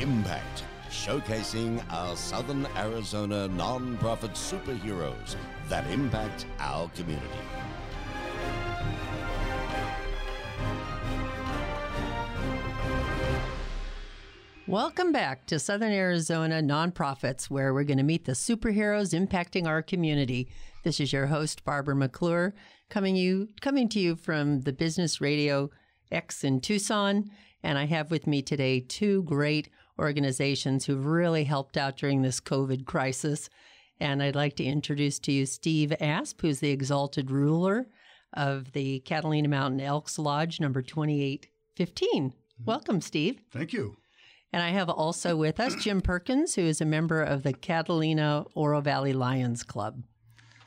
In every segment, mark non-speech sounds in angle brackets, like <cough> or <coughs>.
Impact, showcasing our Southern Arizona nonprofit superheroes that impact our community. Welcome back to Southern Arizona Nonprofits, where we're going to meet the superheroes impacting our community. This is your host, Barbara McClure, coming you coming to you from the Business Radio X in Tucson. And I have with me today two great organizations who've really helped out during this COVID crisis. And I'd like to introduce to you Steve Asp, who's the exalted ruler of the Catalina Mountain Elks Lodge number 2815. Mm-hmm. Welcome, Steve. Thank you. And I have also with us Jim Perkins, who is a member of the Catalina Oro Valley Lions Club.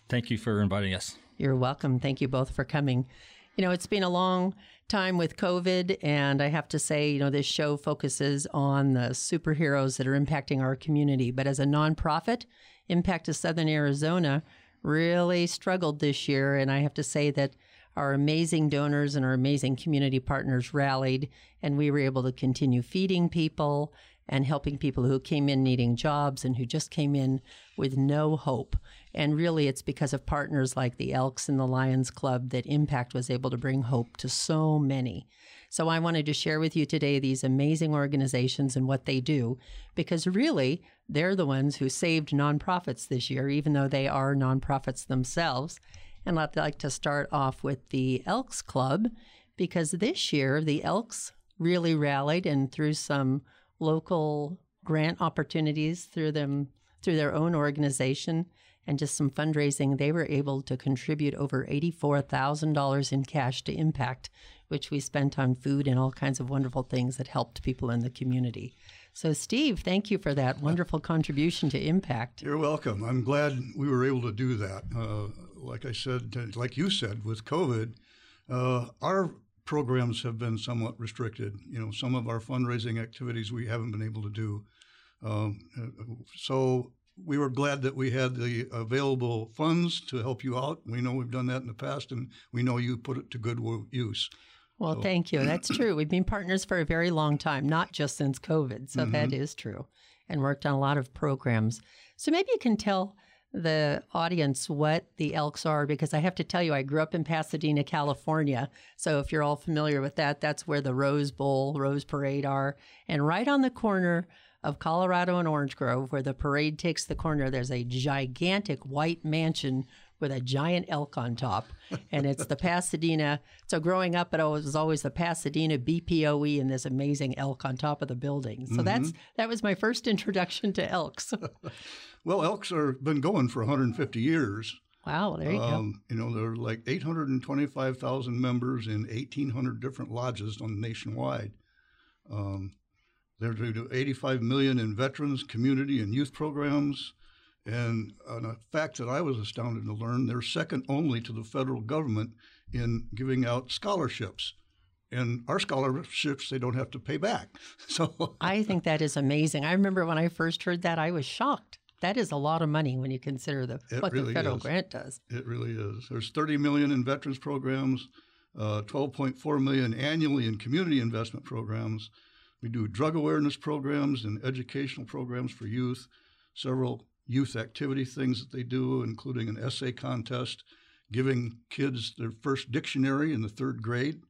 Thank you for inviting us. You're welcome. Thank you both for coming. You know, it's been a long time with COVID, and I have to say, you know, this show focuses on the superheroes that are impacting our community. But as a nonprofit, Impact of Southern Arizona really struggled this year, and I have to say that our amazing donors and our amazing community partners rallied, and we were able to continue feeding people and helping people who came in needing jobs and who just came in with no hope. And really, it's because of partners like the Elks and the Lions Club that Impact was able to bring hope to so many. So I wanted to share with you today these amazing organizations and what they do, because really, they're the ones who saved nonprofits this year, even though they are nonprofits themselves. And I'd like to start off with the Elks Club because this year the Elks really rallied and through some local grant opportunities through them through their own organization and just some fundraising, they were able to contribute over $84,000 in cash to Impact, which we spent on food and all kinds of wonderful things that helped people in the community. So, Steve, thank you for that wonderful contribution to Impact. You're welcome. I'm glad we were able to do that. Uh, like I said, like you said, with COVID, uh, our programs have been somewhat restricted. You know, some of our fundraising activities we haven't been able to do. Um, so we were glad that we had the available funds to help you out. We know we've done that in the past, and we know you put it to good use. Well, so. thank you. <clears throat> That's true. We've been partners for a very long time, not just since COVID. So mm-hmm. that is true, and worked on a lot of programs. So maybe you can tell the audience what the Elks are because I have to tell you, I grew up in Pasadena, California. So if you're all familiar with that, that's where the Rose Bowl, Rose Parade are. And right on the corner of Colorado and Orange Grove, where the parade takes the corner, there's a gigantic white mansion with a giant elk on top. And it's the Pasadena. So growing up, it was always the Pasadena BPOE and this amazing elk on top of the building. So mm-hmm. that's that was my first introduction to elks. <laughs> well, elks are been going for 150 years. Wow, there you um, go. You know, there are like 825,000 members in 1,800 different lodges on nationwide. Um, they're to 85 million in veterans, community, and youth programs. And a fact that I was astounded to learn, they're second only to the federal government in giving out scholarships. And our scholarships, they don't have to pay back. <laughs> So I think that is amazing. I remember when I first heard that, I was shocked. That is a lot of money when you consider the what really the federal is. grant does. It really is. There's 30 million in veterans programs, uh, 12.4 million annually in community investment programs. We do drug awareness programs and educational programs for youth. Several youth activity things that they do, including an essay contest, giving kids their first dictionary in the third grade,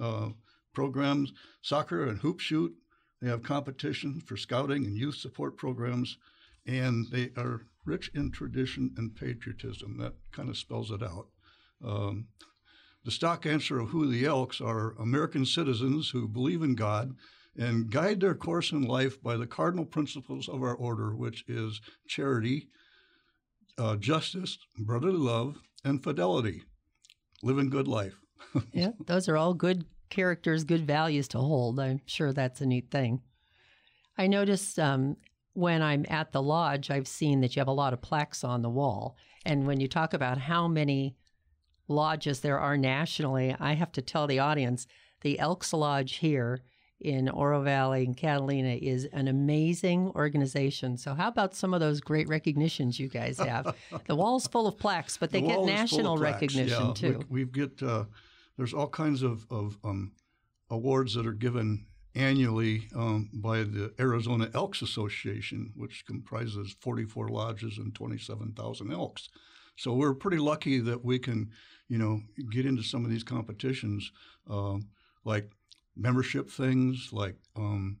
uh, programs, soccer and hoop shoot. They have competition for scouting and youth support programs, and they are rich in tradition and patriotism. That kind of spells it out. Um, the stock answer of who the Elks are American citizens who believe in God and guide their course in life by the cardinal principles of our order, which is charity, uh, justice, brotherly love, and fidelity. Living good life. <laughs> yeah, those are all good characters, good values to hold. I'm sure that's a neat thing. I noticed um, when I'm at the lodge, I've seen that you have a lot of plaques on the wall. And when you talk about how many lodges there are nationally, I have to tell the audience the Elks Lodge here in Oro Valley and Catalina is an amazing organization. So, how about some of those great recognitions you guys have? the wall's full of plaques, but <laughs> they the get national recognition yeah, too. We, we get uh, there's all kinds of, of um, awards that are given annually um, by the Arizona Elks Association, which comprises 44 lodges and 27,000 elks. So we're pretty lucky that we can, you know, get into some of these competitions, uh, like membership things, like um,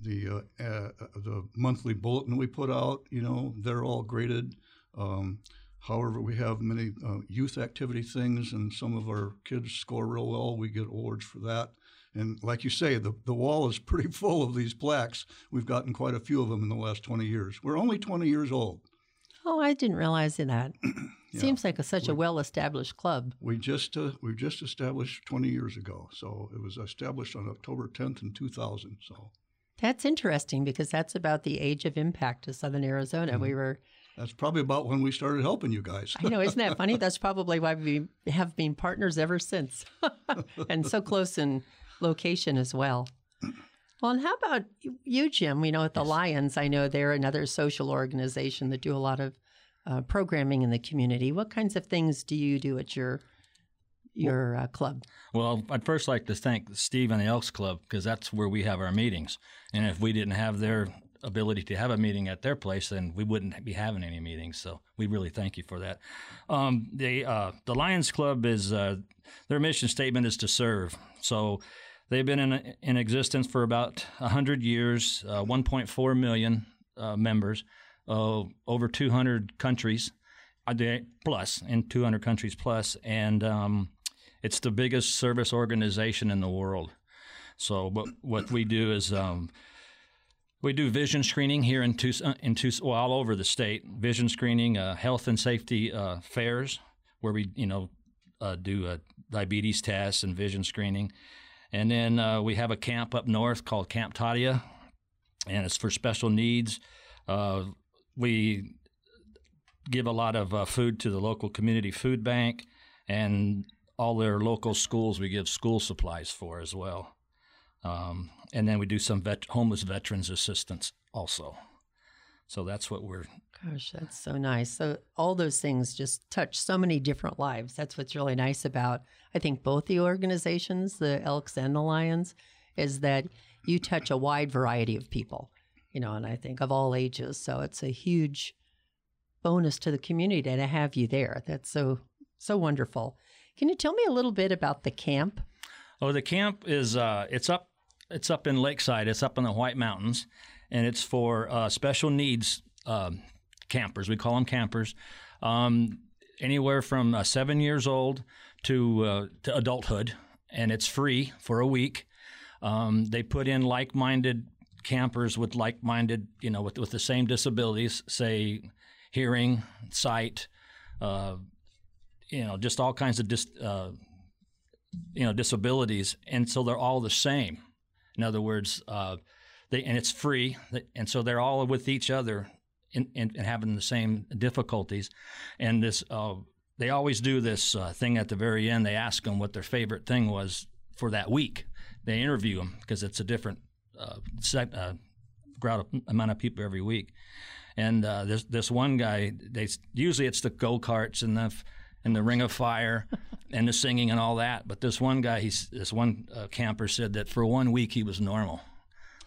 the uh, uh, the monthly bulletin we put out. You know, they're all graded. Um, however, we have many uh, youth activity things, and some of our kids score real well. We get awards for that. And like you say, the, the wall is <laughs> pretty full of these plaques. We've gotten quite a few of them in the last 20 years. We're only 20 years old. Oh, I didn't realize that. <clears throat> Seems like a, such a well-established club. We just uh, we just established 20 years ago. So it was established on October 10th in 2000. So That's interesting because that's about the age of impact of Southern Arizona. Mm-hmm. We were, that's probably about when we started helping you guys. I know, isn't that funny? <laughs> That's probably why we have been partners ever since, <laughs> and so close in location as well. Well, and how about you, Jim? We know at the Lions, I know they're another social organization that do a lot of uh, programming in the community. What kinds of things do you do at your your uh, club? Well, I'd first like to thank Steve and the Elks Club because that's where we have our meetings. And if we didn't have their ability to have a meeting at their place, then we wouldn't be having any meetings. So we really thank you for that. Um, the uh, the Lions Club is uh, their mission statement is to serve. So they've been in in existence for about hundred years, uh, 1.4 million uh, members, uh, over 200 countries, uh, plus in 200 countries plus, and um, it's the biggest service organization in the world. So what what we do is um, we do vision screening here in Tucson, in Tucson, well, all over the state. Vision screening, uh, health and safety uh, fairs, where we you know uh, do uh, diabetes tests and vision screening, and then uh, we have a camp up north called Camp Tatiyee, and it's for special needs. We give a lot of uh, food to the local community food bank, and all their local schools we give school supplies for as well. Um, and then we do some vet- homeless veterans assistance also. So that's what we're. Gosh, that's so nice. So all those things just touch so many different lives. That's what's really nice about I think both the organizations, the Elks and the Lions, is that you touch a wide variety of people, you know, and I think of all ages. So it's a huge bonus to the community to have you there. That's so so wonderful. Can you tell me a little bit about the camp? Oh, the camp is uh, it's up it's up in Lakeside. It's up in the White Mountains, and it's for uh, special needs um, campers. We call them campers. Um, anywhere from uh, seven years old to uh, to adulthood, and it's free for a week. Um, they put in like-minded campers with like-minded, you know, with with the same disabilities, say hearing, sight, uh, you know, just all kinds of dis, uh, you know disabilities, and so they're all the same. In other words, uh, they and it's free, and so they're all with each other and, having the same difficulties. And this, uh, they always do this uh, thing at the very end. They ask them what their favorite thing was for that week. They interview them because it's a different uh, set, uh, crowd amount of people every week. And uh, this this one guy, they usually it's the go karts and the and the Ring of Fire <laughs> and the singing and all that. But this one guy, he's this one uh, camper said that for one week he was normal.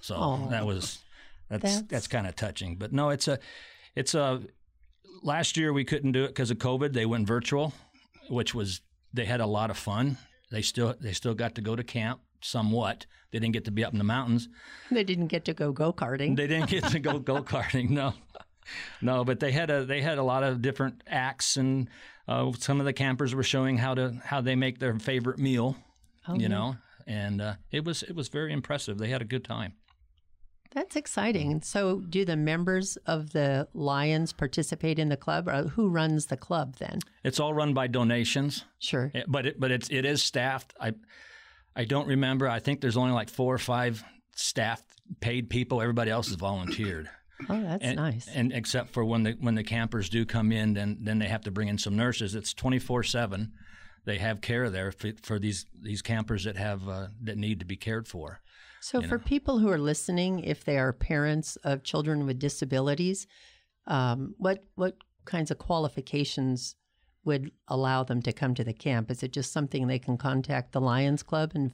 So Oh. that was that's That's- that's, kind of touching. But no, it's a it's a last year we couldn't do it because of COVID. They went virtual, which was they had a lot of fun. They still they still got to go to camp somewhat. They didn't get to be up in the mountains. They didn't get to go go karting. They didn't get to go <laughs> go karting. No, no. But they had a they had a lot of different acts, and uh, some of the campers were showing how to how they make their favorite meal. Oh, you yeah. know, and uh, it was it was very impressive. They had a good time. That's exciting. So, do the members of the Lions participate in the club, or who runs the club then? It's all run by donations, Sure. eh, but it, but it's it is staffed. I I don't remember. I think there's only like four or five staff paid people. Everybody else is volunteered. Oh, that's and, nice. And except for when the when the campers do come in, then then they have to bring in some nurses. It's twenty four seven. They have care there for, for these these campers that have uh, that need to be cared for. So, for people who are listening, if they are parents of children with disabilities, um, what what kinds of qualifications would allow them to come to the camp? Is it just something they can contact the Lions Club and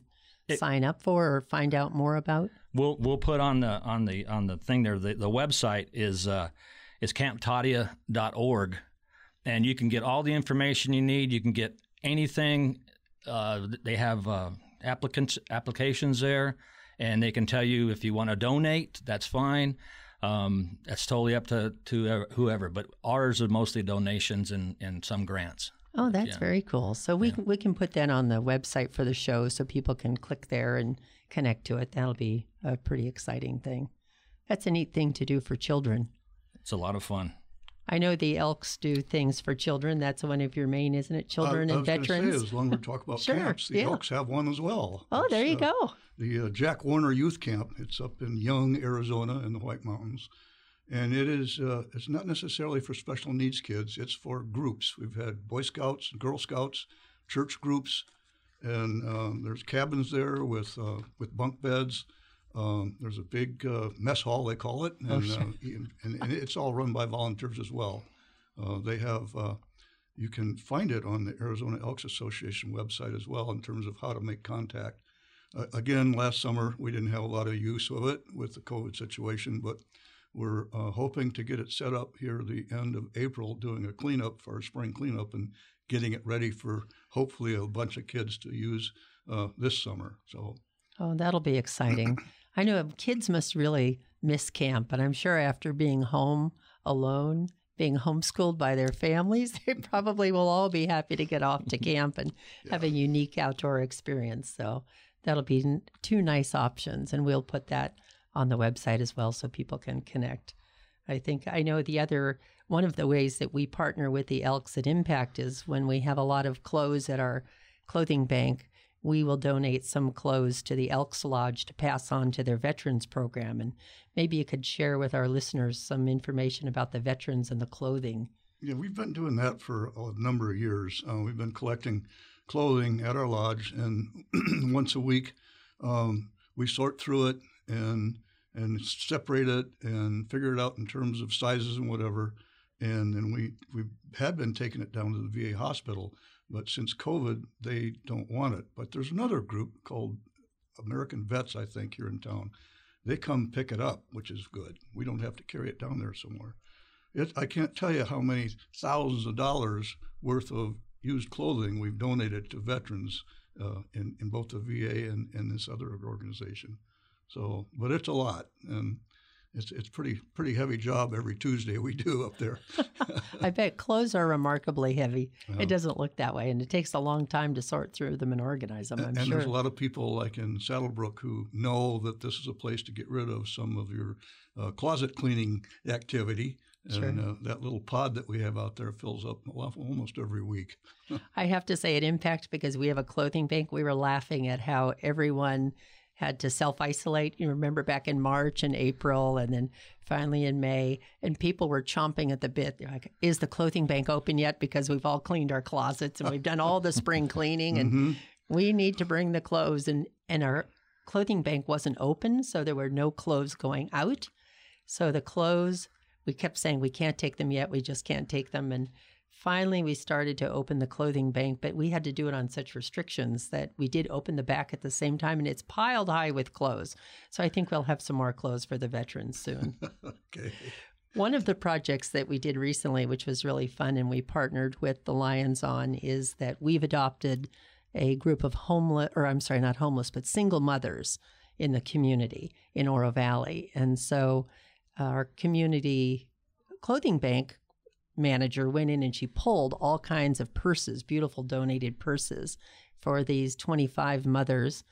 sign up for or find out more about? We'll we'll put on the on the on the thing there. The, the website is uh, is camptatiyee.org, and you can get all the information you need. You can get anything. Uh, they have uh, applicants applications there, and they can tell you if you want to donate. That's fine. Um, that's totally up to to whoever. But ours are mostly donations and and some grants. Oh, that's Yeah. very cool. So we can, we can put that on the website for the show so people can click there and connect to it. That'll be a pretty exciting thing. That's a neat thing to do for children. It's a lot of fun. I know the Elks do things for children. That's one of your main, isn't it? Children I, I and gonna veterans. Say, as long as we talk about Sure, camps, the yeah. Elks have one as well. oh, there you uh, go. the uh, Jack Warner Youth Camp. It's up in Young, Arizona, in the White Mountains, and it is. Uh, it's not necessarily for special needs kids. It's for groups. We've had Boy Scouts, and Girl Scouts, church groups, and um, there's cabins there with uh, with bunk beds. Um, there's a big uh, mess hall, they call it, Oh, and, uh, and, and it's all run by volunteers as well. Uh, they have. Uh, you can find it on the Arizona Elks Association website as well in terms of how to make contact. Uh, again, last summer we didn't have a lot of use of it with the COVID situation, but we're uh, hoping to get it set up here the end of April, doing a cleanup for our spring cleanup and getting it ready for hopefully a bunch of kids to use uh, this summer. So Oh, that'll be exciting. <clears throat> I know um, kids must really miss camp, but I'm sure after being home alone, being homeschooled by their families, <laughs> they probably will all be happy to get off to <laughs> camp and have a unique outdoor experience. So that'll be two nice options, and we'll put that on the website as well so people can connect. I think I know the other one of the ways that we partner with the Elks at Impact is when we have a lot of clothes at our clothing bank, we will donate some clothes to the Elks Lodge to pass on to their veterans program. And maybe you could share with our listeners some information about the veterans and the clothing. Yeah, we've been doing that for a number of years. Uh, we've been collecting clothing at our lodge, and <clears throat> once a week, um, we sort through it and and separate it and figure it out in terms of sizes and whatever. And then we we had been taking it down to the VA hospital, but since COVID, they don't want it. But there's another group called American Vets, I think, here in town. They come pick it up, which is good. We don't have to carry it down there somewhere. It, I can't tell you how many thousands of dollars worth of used clothing we've donated to veterans uh, in, in both the VA and, and this other organization. So, but it's a lot, and it's it's pretty pretty heavy job every Tuesday we do up there. <laughs> I bet clothes are remarkably heavy. It doesn't look that way, and it takes a long time to sort through them and organize them. I'm and sure. there's a lot of people like in SaddleBrooke who know that this is a place to get rid of some of your uh, closet cleaning activity. Sure. And uh, that little pod that we have out there fills up almost every week. <laughs> I have to say, at Impact, because we have a clothing bank, we were laughing at how everyone had to self isolate. You remember back in March and April, and then finally in May, and people were chomping at the bit. They're like, Is the clothing bank open yet? Because we've all cleaned our closets and we've done all the spring cleaning, and Mhm. we need to bring the clothes. And, and our clothing bank wasn't open, so there were no clothes going out. So the clothes, we kept saying we can't take them yet. We just can't take them. And finally, we started to open the clothing bank, but we had to do it on such restrictions that we did open the back at the same time, and it's piled high with clothes. So I think we'll have some more clothes for the veterans soon. <laughs> Okay. One of the projects that we did recently, which was really fun, and we partnered with the Lions on, is that we've adopted a group of homeless, or I'm sorry, not homeless, but single mothers in the community in Oro Valley. And so uh, our community clothing bank manager went in and she pulled all kinds of purses, beautiful donated purses for these 25 mothers.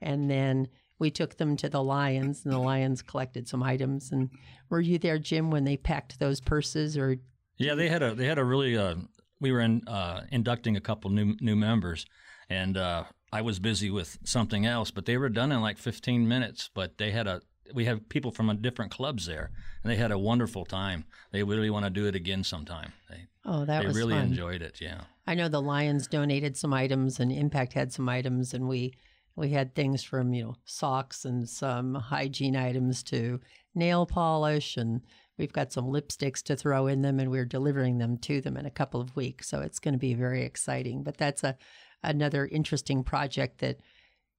And then we took them to the Lions, and the Lions collected some items. And were you there, Jim, when they packed those purses? Or Yeah, they had a they had a really uh, we were in, uh, inducting a couple new new members, and uh, I was busy with something else, but they were done in like 15 minutes. But they had a we have people from a different clubs there, and they had a wonderful time. They really want to do it again sometime. They oh, that they was really fun. enjoyed it. Yeah. I know the Lions donated some items, and Impact had some items, and we we had things from you know socks and some hygiene items to nail polish, and we've got some lipsticks to throw in them, and we're delivering them to them in a couple of weeks. So it's going to be very exciting. But that's a another interesting project that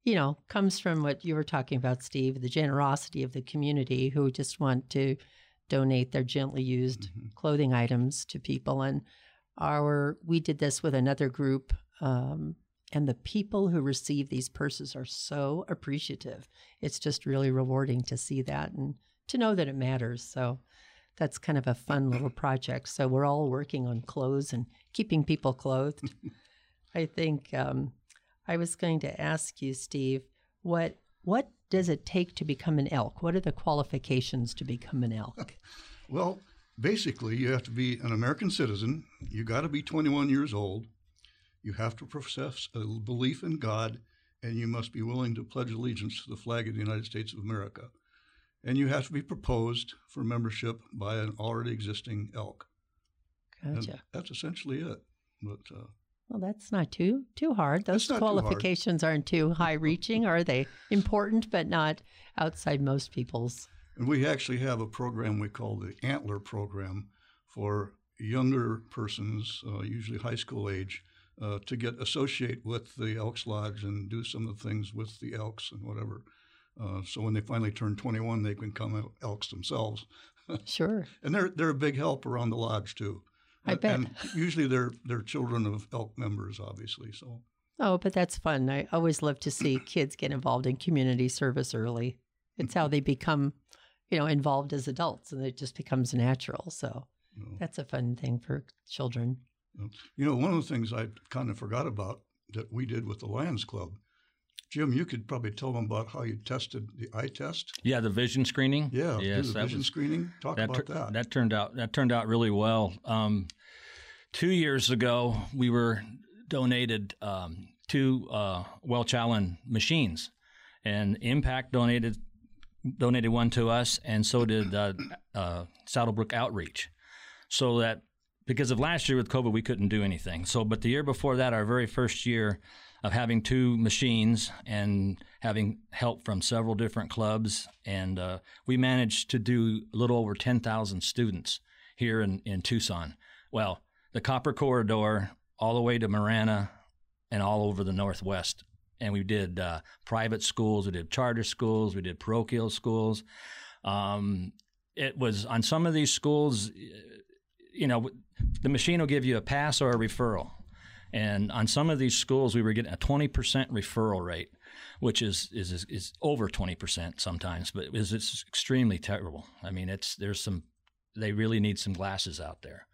you know, comes from what you were talking about, Steve, the generosity of the community who just want to donate their gently used Mm-hmm. clothing items to people. And our we did this with another group, um, and the people who receive these purses are so appreciative. It's just really rewarding to see that and to know that it matters. So that's kind of a fun little <coughs> project. So we're all working on clothes and keeping people clothed. <laughs> I think um, I was going to ask you, Steve, what what does it take to become an elk? What are the qualifications to become an elk? <laughs> Well, basically, you have to be an American citizen. You got to be 21 years old. You have to profess a belief in God, and you must be willing to pledge allegiance to the flag of the United States of America. And you have to be proposed for membership by an already existing elk. And Gotcha. that's essentially it. But uh, Well, that's not too too hard. Those not too hard. qualifications aren't too high reaching, are they? Important, but not outside most people's. And we actually have a program we call the Antler Program for younger persons, uh, usually high school age, uh, to get associate with the Elks Lodge and do some of the things with the elks and whatever. Uh, so when they finally turn 21, they can become el- elks themselves, <laughs> Sure. and they're they're a big help around the lodge too. I bet. And usually they're they're children of elk members, obviously. So Oh, but that's fun. I always love to see <clears throat> kids get involved in community service early. It's how mm-hmm. they become, you know, involved as adults, and it just becomes natural. So you know, that's a fun thing for children. you know, one of the things I kind of forgot about that we did with the Lions Club. Jim, you could probably tell them about how you tested the eye test. Yeah, the vision screening. Yeah, yes, the vision was screening. Talk that, about tur- that. that turned out that turned out really well. Um, two years ago, we were donated um, two uh, Welch Allyn machines, and Impact donated donated one to us, and so did uh, uh, SaddleBrooke Outreach. So that because of last year with COVID, we couldn't do anything. So, but the year before that, our very first year of having two machines and having help from several different clubs, and uh, we managed to do a little over 10,000 students here in, in Tucson. Well, the Copper Corridor, all the way to Marana, and all over the Northwest. And we did uh, private schools, we did charter schools, we did parochial schools. Um, it was on some of these schools, you know, the machine will give you a pass or a referral. And on some of these schools, we were getting a 20% referral rate, which is, is, is, is over 20% sometimes, but it's, it's extremely terrible. I mean, it's, there's some, they really need some glasses out there.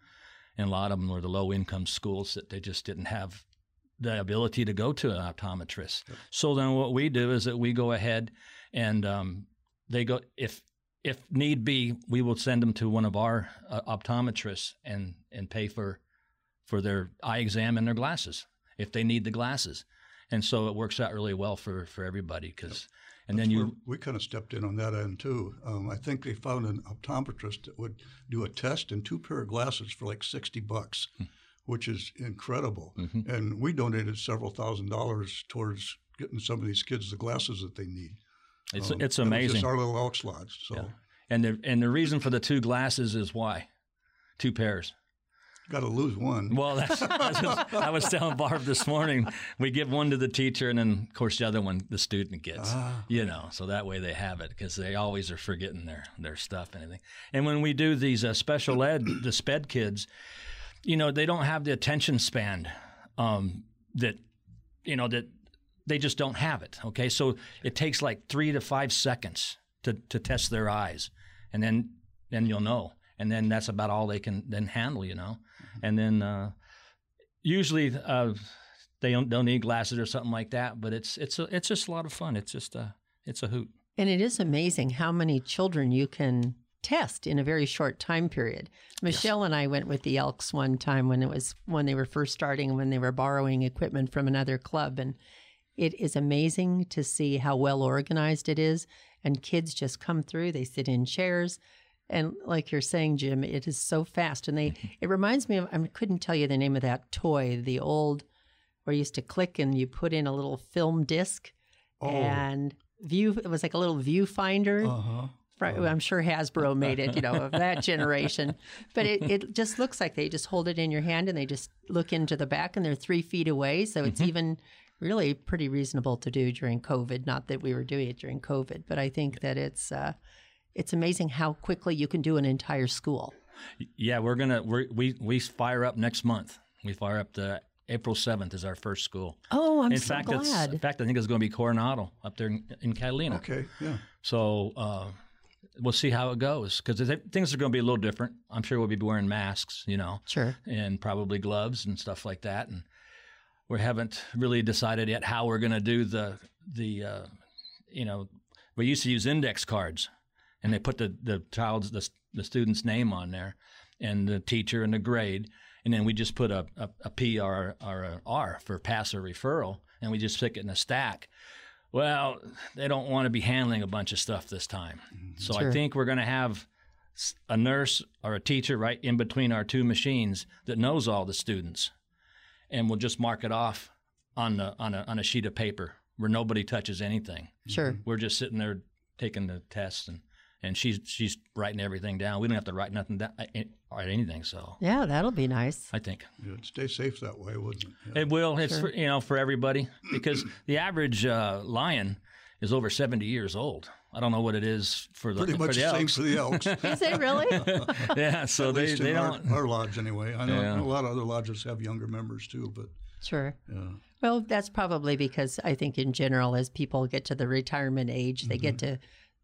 And a lot of them were the low income schools that they just didn't have the ability to go to an optometrist. So then what we do is that we go ahead and um, they go, if, if need be, we will send them to one of our uh, optometrists and, and pay for for their eye exam and their glasses if they need the glasses. And so it works out really well for, for everybody because, and then you, we kind of stepped in on that end too. Um, I think they found an optometrist that would do a test and two pair of glasses for like sixty bucks, Hmm. which is incredible. Mm-hmm. And we donated several thousand dollars towards getting some of these kids the glasses that they need. it's, Um, it's amazing. Just our little Elks Lodge. So Yeah. And the, and the reason for the two glasses is why? Two pairs. Got to lose one. Well, that's, that's just, I was telling Barb this morning. We give one to the teacher, and then of course the other one the student gets. Ah. You know, so that way they have it because they always are forgetting their their stuff and everything. And when we do these uh, special ed, the SPED kids, you know, they don't have the attention span um, that you know that they just don't have it. Okay, so it takes like three to five seconds to to test their eyes, and then then you'll know. And then that's about all they can then handle, you know. And then uh, usually uh, they don't, don't need glasses or something like that. But it's it's a, it's just a lot of fun. It's just a it's a hoot. And it is amazing how many children you can test in a very short time period. Michelle and I went with the Elks one time when it was when they were first starting when they were borrowing equipment from another club and it is amazing to see how well organized it is and kids just come through they sit in chairs and like you're saying Jim it is so fast and they it reminds me of I couldn't tell you the name of that toy the old where you used to click and you put in a little film disc Oh. and view it was like a little viewfinder Uh huh. Fri- I'm sure Hasbro made it, you know, of that <laughs> generation. But it, it just looks like they just hold it in your hand and they just look into the back and they're three feet away. So it's even really pretty reasonable to do during COVID. Not that we were doing it during COVID, but I think that it's uh, it's amazing how quickly you can do an entire school. Yeah, we're gonna we're, we we fire up next month. We fire up the April seventh is our first school. Oh, I'm in so fact, it's, glad. in fact, I think it's going to be Coronado up there in, in Catalina. Okay, yeah. So uh, we'll see how it goes because things are going to be a little different. I'm sure we'll be wearing masks, you know, Sure. and probably gloves and stuff like that. And we haven't really decided yet how we're going to do the the uh, you know we used to use index cards, and they put the the child's the, the student's name on there, and the teacher and the grade, and then we just put a, a, a P or, or a R for pass or referral, and we just stick it in a stack. Well, they don't want to be handling a bunch of stuff this time, mm-hmm. so Sure. I think we're going to have a nurse or a teacher right in between our two machines that knows all the students, and we'll just mark it off on the on a on a sheet of paper where nobody touches anything. Sure. We're just sitting there taking the tests and. And she's she's writing everything down. We don't have to write nothing down, write anything. So Yeah, that'll be nice. I think It'd stay safe that way, wouldn't it? Yeah. it will. It's Sure. for, you know for everybody because <clears throat> the average uh, lion is over seventy years old. I don't know what it is for the Pretty for much the the same elks. for the elks. <laughs> Is it really? <laughs> yeah, so At they, least they in our, don't. our lodge anyway. I know Yeah. a lot of other lodges have younger members too, but sure. yeah. Well, that's probably because I think in general, as people get to the retirement age, they get Mm-hmm. to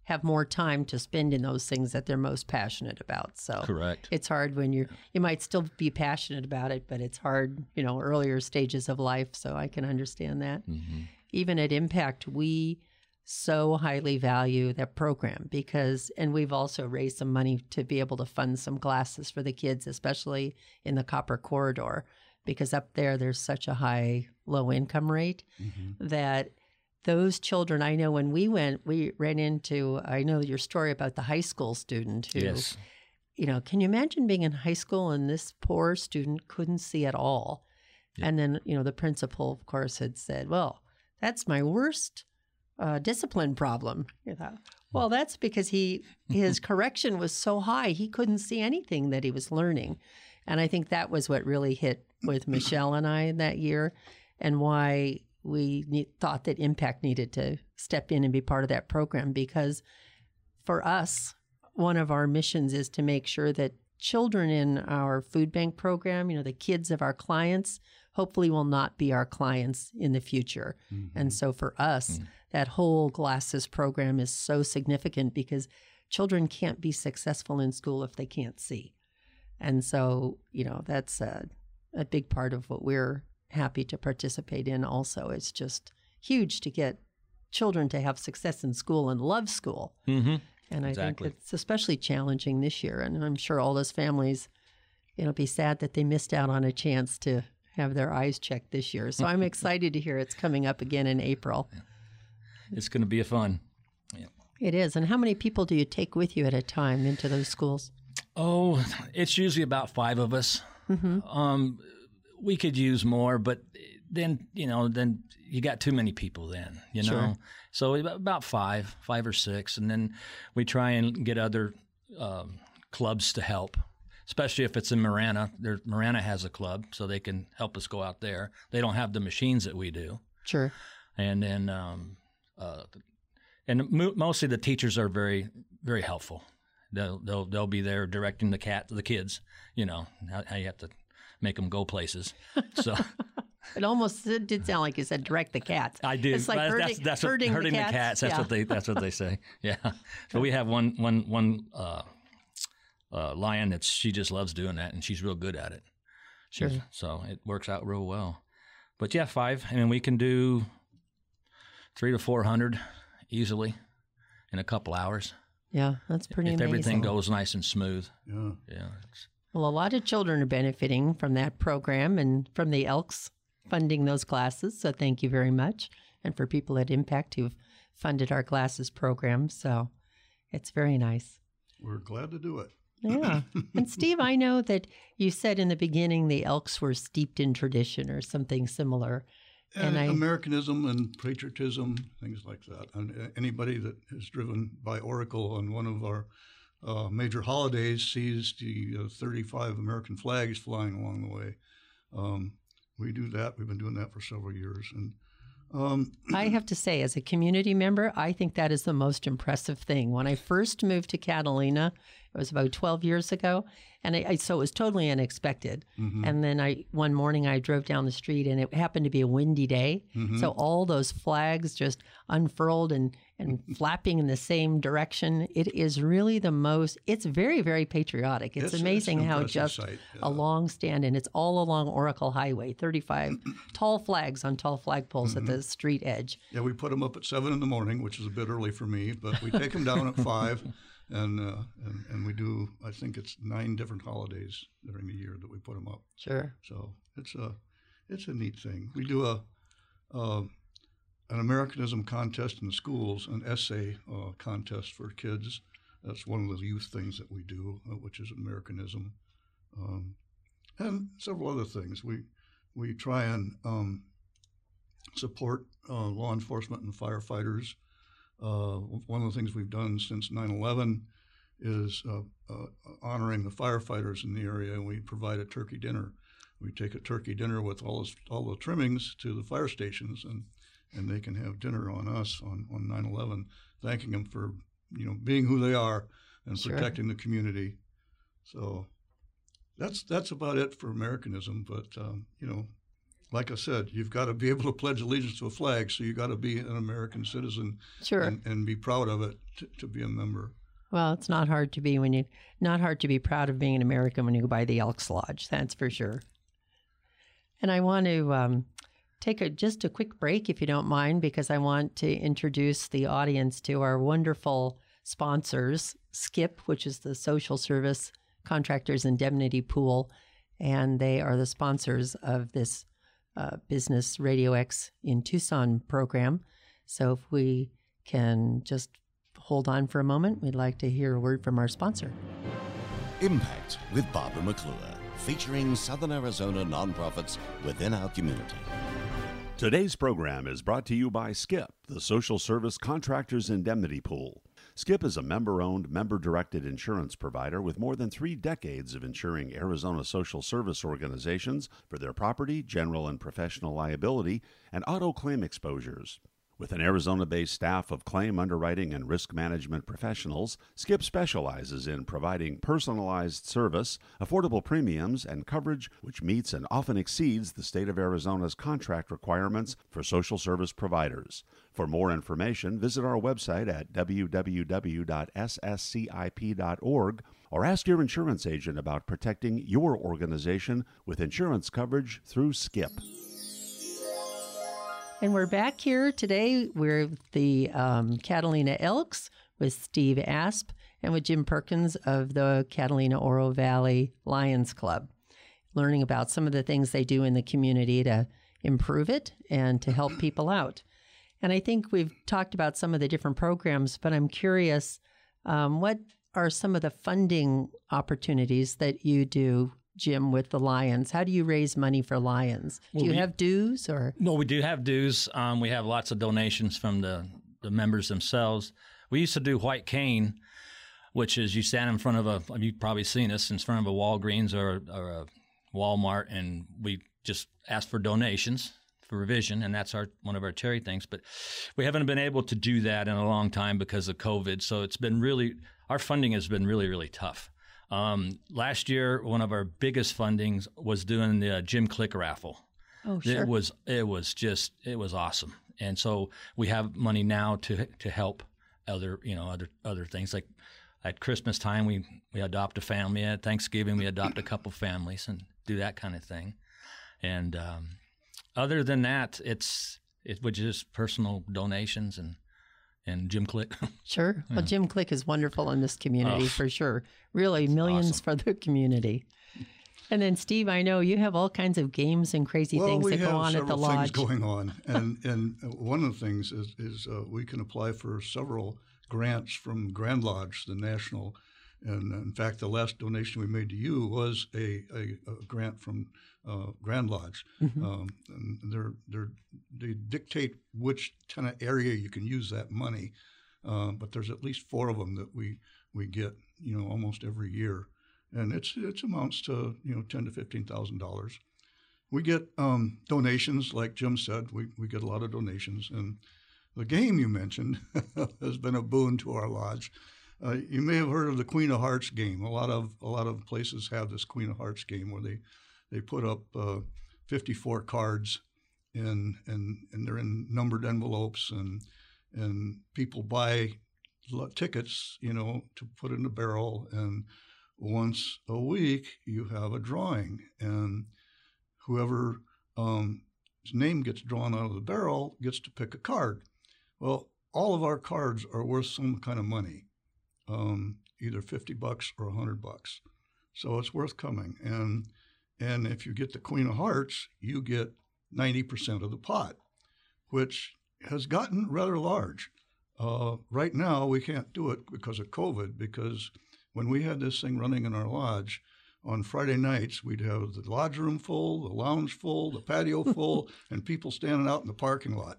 have more time to spend in those things that they're most passionate about. So Correct. it's hard when you're you might still be passionate about it, but it's hard, you know, earlier stages of life. So I can understand that. hmm Even at Impact, we so highly value that program because and we've also raised some money to be able to fund some classes for the kids especially in the copper corridor because up there there's such a high low income rate Mm-hmm. that those children I know when we went we ran into I know your story about the high school student who Yes. you know, can you imagine being in high school and this poor student couldn't see at all? And then, you know, the principal, of course, had said, well, that's my worst uh, discipline problem. You thought, well, that's because he his <laughs> correction was so high he couldn't see anything that he was learning, and I think that was what really hit with Michelle and I that year, and why we ne- thought that Impact needed to step in and be part of that program because for us, one of our missions is to make sure that children in our food bank program, you know, the kids of our clients, hopefully will not be our clients in the future. Mm-hmm. And so for us, mm. that whole glasses program is so significant because children can't be successful in school if they can't see. And so, you know, that's a, a big part of what we're happy to participate in also. It's just huge to get children to have success in school and love school. hmm And I Exactly. think it's especially challenging this year. And I'm sure all those families, it'll be sad that they missed out on a chance to have their eyes checked this year. So I'm <laughs> excited to hear it's coming up again in April. It's going to be a fun. It is. And how many people do you take with you at a time into those schools? Oh, it's usually about five of us. Um, we could use more, but then you know, then you got too many people. Then you know, Sure. so about- five, five or six, and then we try and get other um, clubs to help. Especially if it's in Marana, there Marana has a club, so they can help us go out there. They don't have the machines that we do, Sure. and then um, uh, and mo- mostly the teachers are very very helpful. They'll they'll they'll be there directing the cat to the kids. You know how, how you have to make them go places. So <laughs> It almost did sound like you said direct the cats. I do. It's like That's- herding, that's, that's what- herding, herding the cats. That's yeah. what they that's what they say. <laughs> Yeah. So we have one one one uh, uh, lion that she just loves doing that and she's real good at it. She's, Sure. So it works out real well. But yeah, five. I mean, we can do three to four hundred easily in a couple hours Yeah, that's pretty if amazing. everything goes nice and smooth. Yeah. Yeah. it's- Well, a lot of children are benefiting from that program and from the Elks funding those classes. So thank you very much. And for people at Impact who've funded our classes program. So it's very nice. We're glad to do it. Yeah. <laughs> and Steve, I know that you said in the beginning the Elks were steeped in tradition or something similar. And And, I- Americanism and patriotism, things like that. And uh, anybody that is driven by Oracle on one of our uh, major holidays sees the uh, 35 American flags flying along the way. Um, we do that. We've been doing that for several years, and Um, I <clears throat> have to say, as a community member, I think that is the most impressive thing. When I first moved to Catalina, it was about 12 years ago, and I, I so it was totally unexpected. Mm-hmm. And then I one morning I drove down the street, and it happened to be a windy day, Mm-hmm. so all those flags just unfurled and and flapping in the same direction. It is really the most. It's very very patriotic. It's, It's- it's amazing an how just sight, a long stand, and it's all along Oracle Highway, 35 <clears throat> tall flags on tall flagpoles Mm-hmm. at the street edge. Yeah, we put them up at seven in the morning, which is a bit early for me, but we take them down at <laughs> five, and, uh, and and we do. I think it's nine different holidays during the year that we put them up. Sure. So it's a it's a neat thing. We do a, uh an Americanism contest in schools, an essay uh, contest for kids. That's one of the youth things that we do, uh, which is Americanism, um, and several other things. We we try and um, support uh, law enforcement and firefighters. Uh, one of the things we've done since 9/11 is uh, uh, honoring the firefighters in the area, and we provide a turkey dinner. We take a turkey dinner with all this, all the trimmings to the fire stations, and and they can have dinner on us on on 9/11, thanking them for you know being who they are and Sure. protecting the community. So that's that's about it for Americanism. But um, you know, like I said, you've got to be able to pledge allegiance to a flag, so you got to be an American citizen Sure. and, and be proud of it to, to be a member. Well, it's not hard to be when you not hard to be proud of being an American when you go by the Elks Lodge. That's for sure. And I want to um, take a just a quick break, if you don't mind, because I want to introduce the audience to our wonderful sponsors, Skip, which is the social service contractors indemnity pool, and they are the sponsors of this uh, Business Radio X in Tucson program. So if we can just hold on for a moment, we'd like to hear a word from our sponsor. Impact with Barbara McClure, featuring Southern Arizona nonprofits within our community. Today's program is brought to you by Skip, the social service contractors indemnity pool. Skip is a member owned, member directed insurance provider with more than three decades of insuring Arizona social service organizations for their property, general and professional liability, and auto claim exposures. With an Arizona based staff of claim underwriting and risk management professionals, Skip specializes in providing personalized service, affordable premiums, and coverage which meets and often exceeds the state of Arizona's contract requirements for social service providers. For more information, visit our website at www.sscip.org or ask your insurance agent about protecting your organization with insurance coverage through Skip. And we're back here today. We're the um, Catalina Elks with Steve Asp and with Jim Perkins of the Catalina Oro Valley Lions Club, learning about some of the things they do in the community to improve it and to help people out. And I think we've talked about some of the different programs, but I'm curious um, what are some of the funding opportunities that you do, Jim, with the Lions? How do you raise money for Lions? Well, do you we- have dues or? Well, we do have dues. Um, we have lots of donations from the, the members themselves. We used to do White Cane, which is you stand in front of a, you've probably seen us, in front of a Walgreens or, or a Walmart, and we just ask for donations for revision, and that's our one of our charity things. But we haven't been able to do that in a long time because of COVID. So it's been really, our funding has been really, really tough. Um, last year, one of our biggest fundings was doing the uh, Jim Click raffle. Oh, sure. It was it was just it was awesome, and so we have money now to to help other you know other other things like at Christmas time we we adopt a family at Thanksgiving we adopt a couple families and do that kind of thing, and um, other than that it's it was just personal donations and and Jim Click. <laughs> Sure. Well, Jim Click is wonderful in this community Oh. for sure. Really, millions awesome. for the community. And then, Steve, I know you have all kinds of games and crazy well, things that go on at the several lodge. things going on, <laughs> and and one of the things is is uh, we can apply for several grants from Grand Lodge, the national. And in fact, the last donation we made to you was a, a, a grant from uh, Grand Lodge. Mm-hmm. Um, and they're, they're, they dictate which kind of area you can use that money. Uh, but there's at least four of them that we, we get, you know, almost every year. And it's, it amounts to, you know, ten to $15,000 we get um, donations, like Jim said. We we get a lot of donations, and the game you mentioned <laughs> has been a boon to our lodge. Uh, you may have heard of the Queen of Hearts game. A lot of a lot of places have this Queen of Hearts game where they they put up uh, 54 cards and and and they're in numbered envelopes and and people buy tickets, you know, to put in the barrel and once a week you have a drawing and whoever um, name gets drawn out of the barrel gets to pick a card. Well, all of our cards are worth some kind of money, um, either 50 bucks or 100 bucks. So it's worth coming. And and if you get the Queen of Hearts, you get 90% of the pot, which has gotten rather large. Uh, right now, we can't do it because of COVID, because when we had this thing running in our lodge, on Friday nights, we'd have the lodge room full, the lounge full, the patio <laughs> full, and people standing out in the parking lot.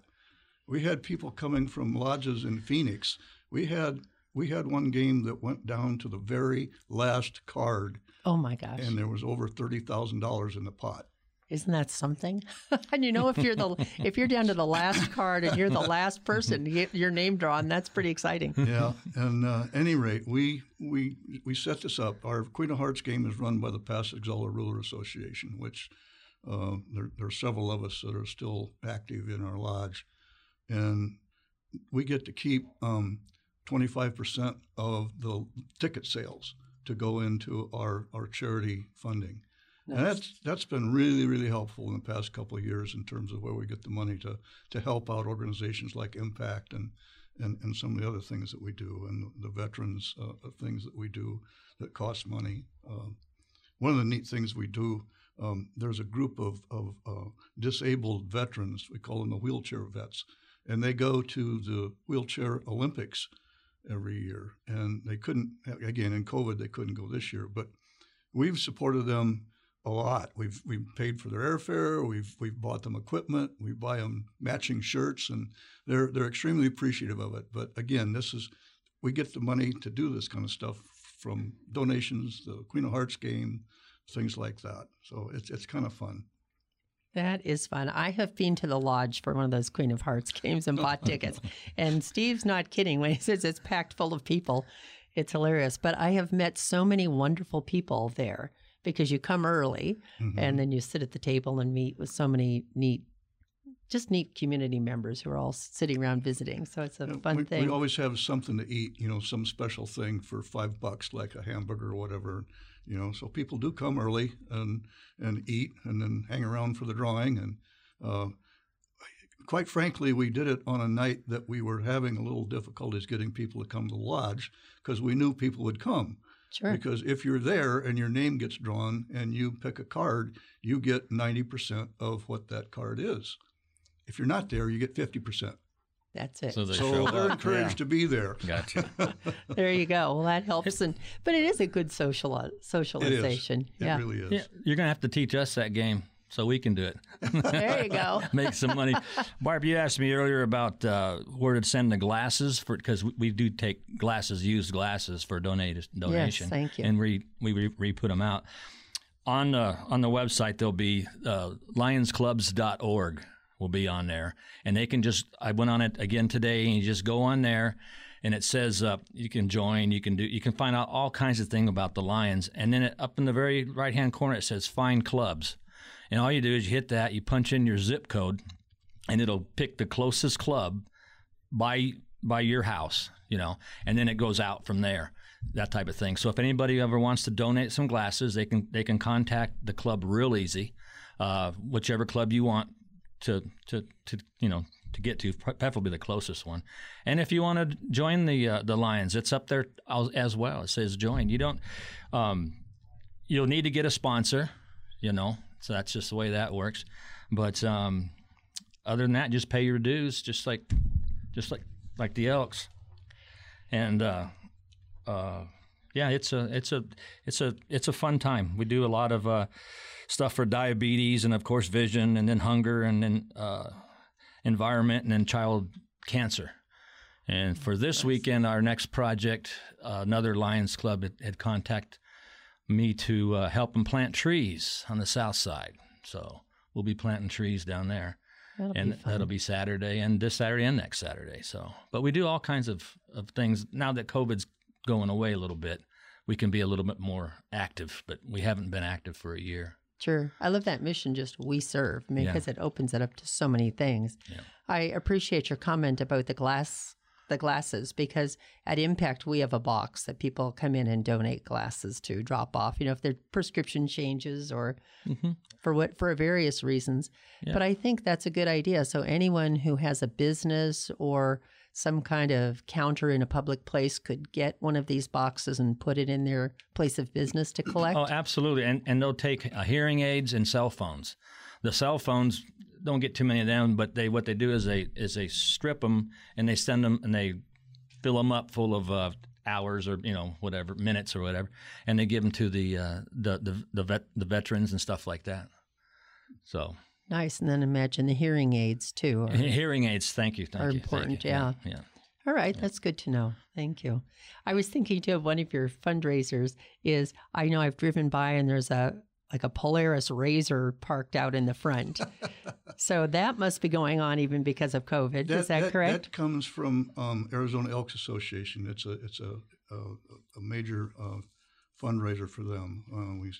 We had people coming from lodges in Phoenix. We had we had one game that went down to the very last card. Oh my gosh! And there was over thirty thousand dollars in the pot. Isn't that something? <laughs> and you know, if you're the if you're down to the last card and you're the last person to get your name drawn, that's pretty exciting. Yeah, and uh, any rate, we we we set this up. Our Queen of Hearts game is run by the Past Exalted Ruler Association, which uh, there, there, are several of us that are still active in our lodge, and we get to keep um, 25% of the ticket sales to go into our, our charity funding. Nice. And that's that's been really really helpful in the past couple of years in terms of where we get the money to to help out organizations like Impact and and, and some of the other things that we do and the veterans uh, things that we do that cost money. Uh, one of the neat things we do. Um, there's a group of, of uh, disabled veterans. We call them the wheelchair vets, and they go to the wheelchair Olympics every year. And they couldn't again in COVID they couldn't go this year, but we've supported them a lot. We've we've paid for their airfare. We've we've bought them equipment. We buy them matching shirts, and they're they're extremely appreciative of it. But again, this is we get the money to do this kind of stuff from donations, the Queen of Hearts game, things like that. So it's it's kind of fun. That is fun. I have been to the lodge for one of those Queen of Hearts games and bought <laughs> tickets. And Steve's not kidding when he says it's packed full of people. It's hilarious. But I have met so many wonderful people there because you come early mm-hmm. and then you sit at the table and meet with so many neat just neat community members who are all sitting around visiting. So it's a fun we, thing. We always have something to eat, you know, some special thing for five bucks, like a hamburger or whatever, you know. So people do come early and and eat and then hang around for the drawing. And uh, quite frankly, we did it on a night that we were having a little difficulties getting people to come to the lodge because we knew people would come. Sure. Because if you're there and your name gets drawn and you pick a card, you get 90% of what that card is. If you're not there, you get 50%. That's it. So, they so they're encouraged yeah. to be there. Gotcha. <laughs> there you go. Well, that helps, and but it is a good social socialization. It, is. yeah. it really is. Yeah, you're gonna have to teach us that game so we can do it. there you go. <laughs> Make some money. Barb, you asked me earlier about uh, where to send the glasses for because we, we, do take glasses, used glasses for donate, donation. Yes, thank you. And we we re, re put them out on the on the website. There'll be uh, lionsclubs.org will be on there, and they can just. I went on it again today, and you just go on there and it says uh, you can join, you can do, you can find out all kinds of things about the Lions, and then it, up in the very right hand corner it says find clubs, and all you do is you hit that, you punch in your zip code, and it'll pick the closest club by by your house, you know, and then it goes out from there, that type of thing. So if anybody ever wants to donate some glasses, they can they can contact the club real easy, uh, whichever club you want to to to you know to get to, preferably the closest one. And if you want to join the uh, the Lions, it's up there as well. It says join. You don't. Um, you'll need to get a sponsor, you know, so that's just the way that works. But um, other than that, just pay your dues, just like just like like the Elks. And uh, uh, yeah, it's a it's a it's a it's a fun time. We do a lot of uh, stuff for diabetes and of course vision, and then hunger, and then uh, environment, and then child cancer. And for this nice. weekend, our next project, uh, another Lions Club had, had contacted me to uh, help them plant trees on the south side. So we'll be planting trees down there. That'll and be that'll be Saturday and this Saturday and next Saturday. So, but we do all kinds of, of things now that COVID's going away a little bit. We can be a little bit more active, but we haven't been active for a year. Sure. I love that mission, just we serve, I mean, Yeah. because it opens it up to so many things. Yeah. I appreciate your comment about the glass, the glasses, because at Impact, we have a box that people come in and donate glasses to drop off, you know, if their prescription changes or Mm-hmm. for what, for various reasons. Yeah. But I think that's a good idea. So anyone who has a business or some kind of counter in a public place could get one of these boxes and put it in their place of business to <clears throat> collect. Oh, absolutely. And and they'll take uh, hearing aids and cell phones. The cell phones don't get too many of them, but they what they do is they is they strip them and they send them and they fill them up full of uh, hours or you know whatever minutes or whatever, and they give them to the uh, the the the, vet, the veterans and stuff like that. So Nice. And then imagine the hearing aids too. <laughs> are- hearing aids. Thank you. Thank Are you. thank important, you. yeah. Yeah. All right, that's good to know. Thank you. I was thinking too of one of your fundraisers is I know I've driven by and there's a like a Polaris Razor parked out in the front. <laughs> so that must be going on even because of COVID. Is that, correct? That comes from um, Arizona Elks Association. It's a it's a a, a major uh, fundraiser for them. Uh, we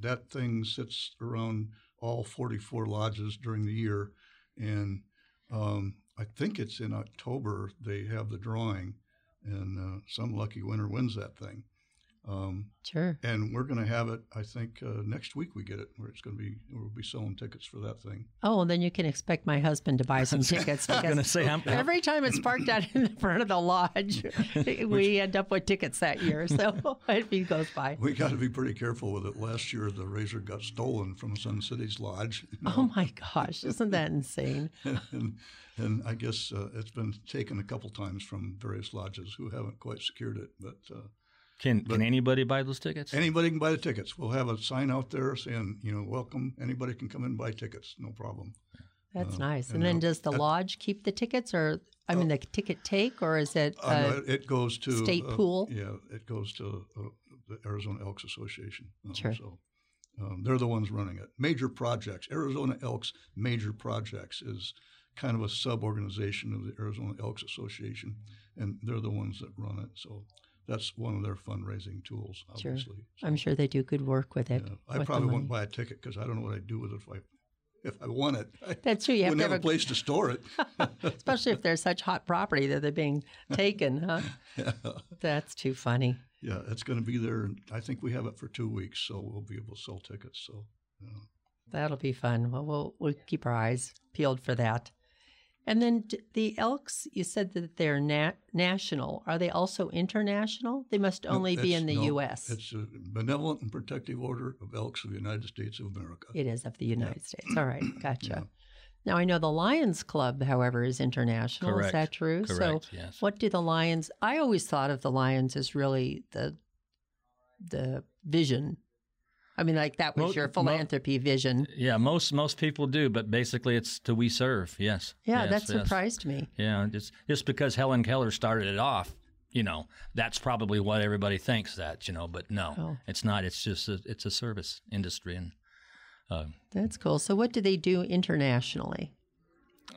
that thing sits around all 44 lodges during the year, and um, I think it's in October they have the drawing, and uh, some lucky winner wins that thing. Um, sure. and we're going to have it. I think uh, next week we get it, where it's going to be. We'll be selling tickets for that thing. Oh, well, then you can expect my husband to buy some tickets I was going to say I'm, every time it's parked out in the front of the lodge, <laughs> we end up with tickets that year. So <laughs> <laughs> if he goes by. We got to be pretty careful with it. Last year, the razor got stolen from Sun City's lodge, you Oh my gosh, isn't that insane? and, and I guess uh, it's been taken a couple times from various lodges who haven't quite secured it. But uh, can can anybody buy those tickets? anybody can buy the tickets. We'll have a sign out there saying, you know, welcome. Anybody can come in and buy tickets, no problem. That's Uh, nice. And and, then uh, does the that- lodge keep the tickets or, I mean, the ticket take, or is it? Uh, Uh, it, it goes to state uh, pool? Yeah, it goes to uh, the Arizona Elks Association. Um, Sure. So um, they're the ones running it. Major projects. Arizona Elks Major Projects is kind of a sub-organization of the Arizona Elks Association, and they're the ones that run it. So that's one of their fundraising tools, Sure. obviously. So, I'm sure they do good work with it. yeah. I with probably won't buy a ticket because I don't know what I'd do with it if I if I won it. <laughs> That's true. You have have, have a place to store it. <laughs> especially if they're such hot property that they're being <laughs> taken, huh? yeah. That's too funny. Yeah, it's going to be there. and I think we have it for two weeks, so we'll be able to sell tickets. So, yeah. That'll be fun. Well, we'll we'll keep our eyes peeled for that. And then the Elks, you said that they're na- national. Are they also international? They must No, only be in the no, U.S. It's a benevolent and protective order of Elks of the United States of America. It is of the United States. All right, <clears throat> gotcha. Yeah. Now I know the Lions Club, however, is international. Is that true? Correct. So, yes. what do the Lions? I always thought of the Lions as really the the vision. I mean, like that was your philanthropy vision. Yeah, most most people do, but basically it's to we serve. Yes. Yeah, Yes, that yes. surprised me. Yeah, just just because Helen Keller started it off, you know, that's probably what everybody thinks that, you know, but no, Oh. it's not. It's just a, it's a service industry, and uh, That's cool. So, what do they do internationally?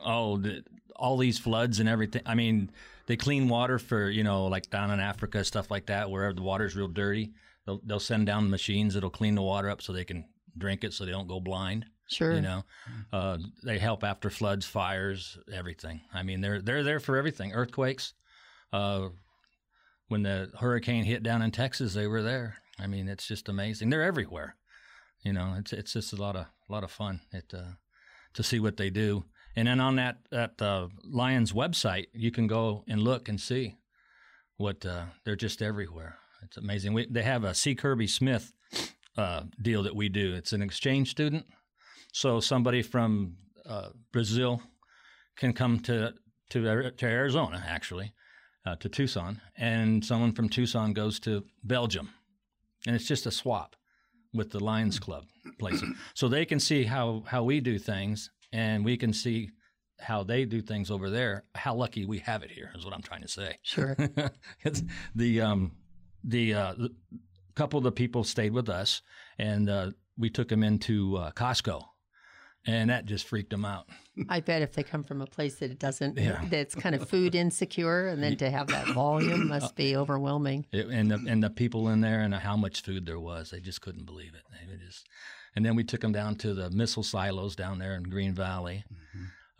oh, the, all these floods and everything. I mean, they clean water for you know, like down in Africa, stuff like that, where the water's real dirty. They'll they'll send down machines that'll clean the water up so they can drink it, so they don't go blind. Sure. You know, uh, they help after floods, fires, everything. I mean, they're they're there for everything. Earthquakes. Uh, when the hurricane hit down in Texas, they were there. I mean, it's just amazing. They're everywhere. You know, it's it's just a lot of a lot of fun it, uh, to see what they do. And then on that that uh, Lions website, you can go and look and see what uh, they're just everywhere. It's amazing. We, they have a C. Kirby Smith uh, deal that we do. It's an exchange student, so somebody from uh, Brazil can come to to, to Arizona, actually, uh, to Tucson, and someone from Tucson goes to Belgium, and it's just a swap with the Lions Club place. So they can see how how we do things, and we can see how they do things over there. How lucky we have it here is what I'm trying to say. Sure. <laughs> it's the um the uh the couple of the people stayed with us and uh we took them into uh, Costco and that just freaked them out. I bet if they come from a place that it doesn't, Yeah. <laughs> that's kind of food insecure, and then to have that volume <coughs> must be overwhelming. It, and the and the people in there and how much food there was, they just couldn't believe it. They just, and then we took them down to the missile silos down there in Green Valley.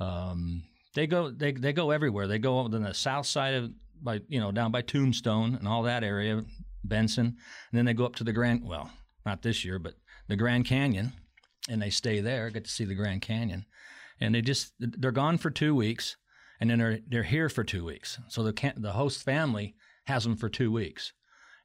Um, they go they they go everywhere. They go on the south side of by you know down by Tombstone and all that area, Benson, and then they go up to the Grand. Well, not this year, but the Grand Canyon, and they stay there. Get to see the Grand Canyon, and they just they're gone for two weeks, and then they're they're here for two weeks. So the the host family has them for two weeks,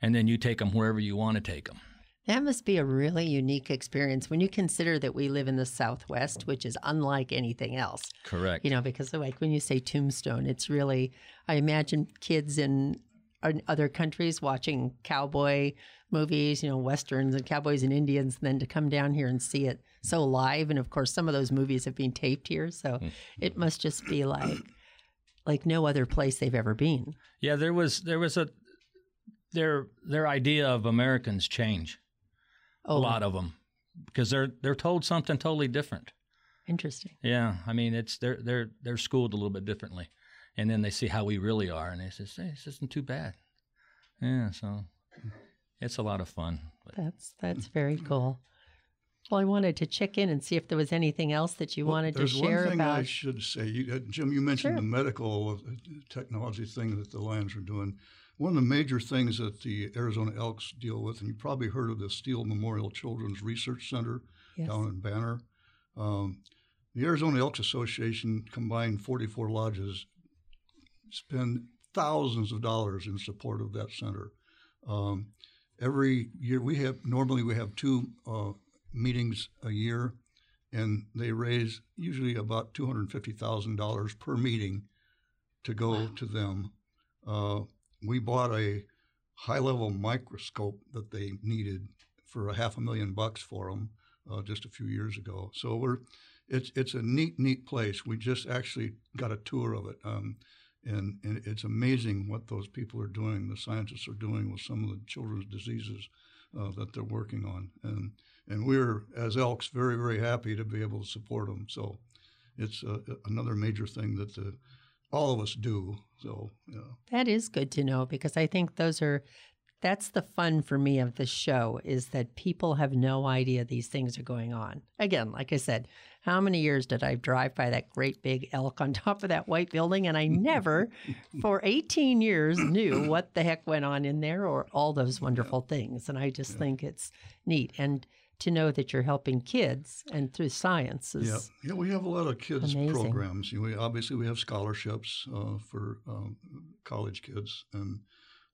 and then you take them wherever you want to take them. That must be a really unique experience when you consider that we live in the Southwest, which is unlike anything else. Correct. You know, because like when you say Tombstone, it's really, I imagine kids in, other countries watching cowboy movies, you know, westerns and cowboys and Indians, and then to come down here and see it so live. And of course, some of those movies have been taped here, so hmm. it must just be like, like no other place they've ever been. Yeah, there was there was a their their idea of Americans change Oh, a lot of them because they're they're told something totally different. Interesting. Yeah, I mean it's they're they're they're schooled a little bit differently, and then they see how we really are, and they say, "Hey, this isn't too bad." Yeah, so it's a lot of fun. But That's that's very cool. Well, I wanted to check in and see if there was anything else that you Well, wanted to there's share one thing I should say. You, uh, Jim, you mentioned Sure. the medical uh, technology thing that the Lions are doing. One of the major things that the Arizona Elks deal with, and you probably heard of the Steele Memorial Children's Research Center Yes. down in Banner. Um, the Arizona Elks Association, combined 44 lodges, spend thousands of dollars in support of that center. Um, every year we have normally we have two uh, meetings a year, and they raise usually about two hundred fifty thousand dollars per meeting to go to them. Uh, we bought a high level microscope that they needed for a half a million bucks for them uh, just a few years ago. So we're it's it's a neat neat place. We just actually got a tour of it. Um, and, and it's amazing what those people are doing, the scientists are doing with some of the children's diseases uh, that they're working on. And, and we're, as Elks, very, very happy to be able to support them. So it's uh, another major thing that the, all of us do. So, yeah. That is good to know because I think those are that's the fun for me of the show is that people have no idea these things are going on. Again, like I said, how many years did I drive by that great big elk on <laughs> top of that white building and I never for 18 years knew what the heck went on in there or all those wonderful things and I just think it's neat and to know that you're helping kids and through science is Yeah, yeah, we have a lot of kids Amazing. programs. You know, we, obviously, we have scholarships uh, for um, college kids, and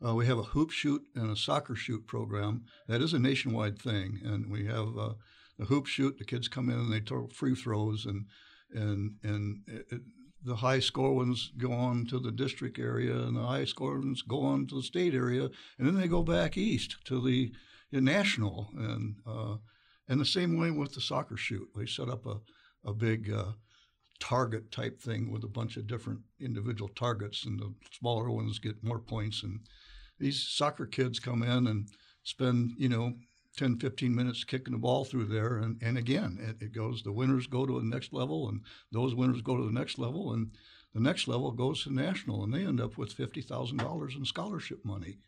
uh, we have a hoop shoot and a soccer shoot program. That is a nationwide thing, and we have uh, the hoop shoot. The kids come in and they throw free throws, and and and it, it, the high score ones go on to the district area, and the high score ones go on to the state area, and then they go back east to the national, and uh, and the same way with the soccer shoot. they set up a a big uh, target type thing with a bunch of different individual targets, and the smaller ones get more points. And these soccer kids come in and spend, you know, 10, 15 minutes kicking the ball through there. And, and again, it, it goes, the winners go to the next level, and those winners go to the next level, and the next level goes to national, and they end up with $50,000 in scholarship money.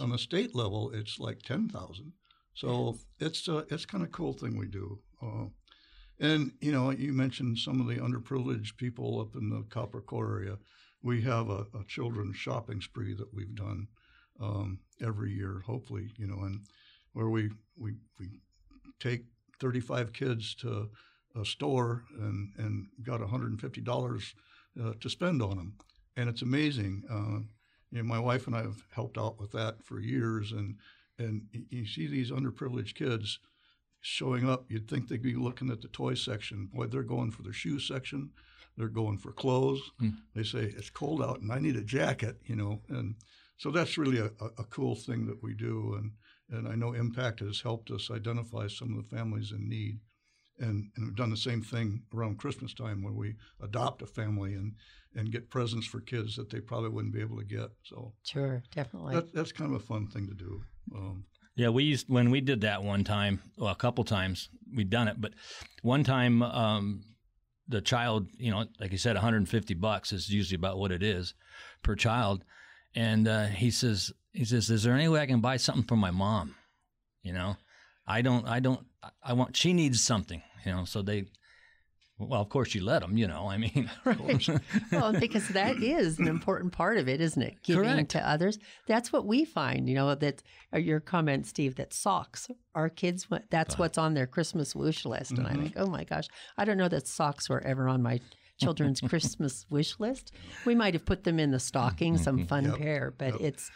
Uh, on the state level, it's like 10,000. So it's uh, it's kind of cool thing we do. Uh, and you know, you mentioned some of the underprivileged people up in the Copper Corridor area. We have a, a children's shopping spree that we've done um, every year, hopefully, you know, and where we we we take 35 kids to a store and and got 150 dollars uh, to spend on them, and it's amazing. You know, my wife and I have helped out with that for years, and and you see these underprivileged kids showing up. You'd think they'd be looking at the toy section. Boy, they're going for the shoe section. They're going for clothes. Hmm. They say it's cold out and I need a jacket, you know. And so that's really a, a, a cool thing that we do. And and I know Impact has helped us identify some of the families in need. And, and we've done the same thing around Christmas time where we adopt a family and, and get presents for kids that they probably wouldn't be able to get. So Sure, definitely. that, that's kind of a fun thing to do. Um, Yeah, we used when we did that one time. Well, a couple times we'd done it, but one time um, the child, you know, like you said, 150 bucks is usually about what it is per child, and uh, he says, he says, "Is there any way I can buy something for my mom?" You know, I don't, I don't, I want. She needs something, you know. So they well, of course you let them, you know. I mean, <laughs> right. well, because that is an important part of it, isn't it? Giving Correct. to others. That's what we find, you know, that uh, your comment, Steve, that socks, our kids, wa- that's what's on their Christmas wish list. And I think, oh my gosh, I don't know that socks were ever on my children's <laughs> Christmas wish list. We might have put them in the stocking, some fun Yep. pair, but it's,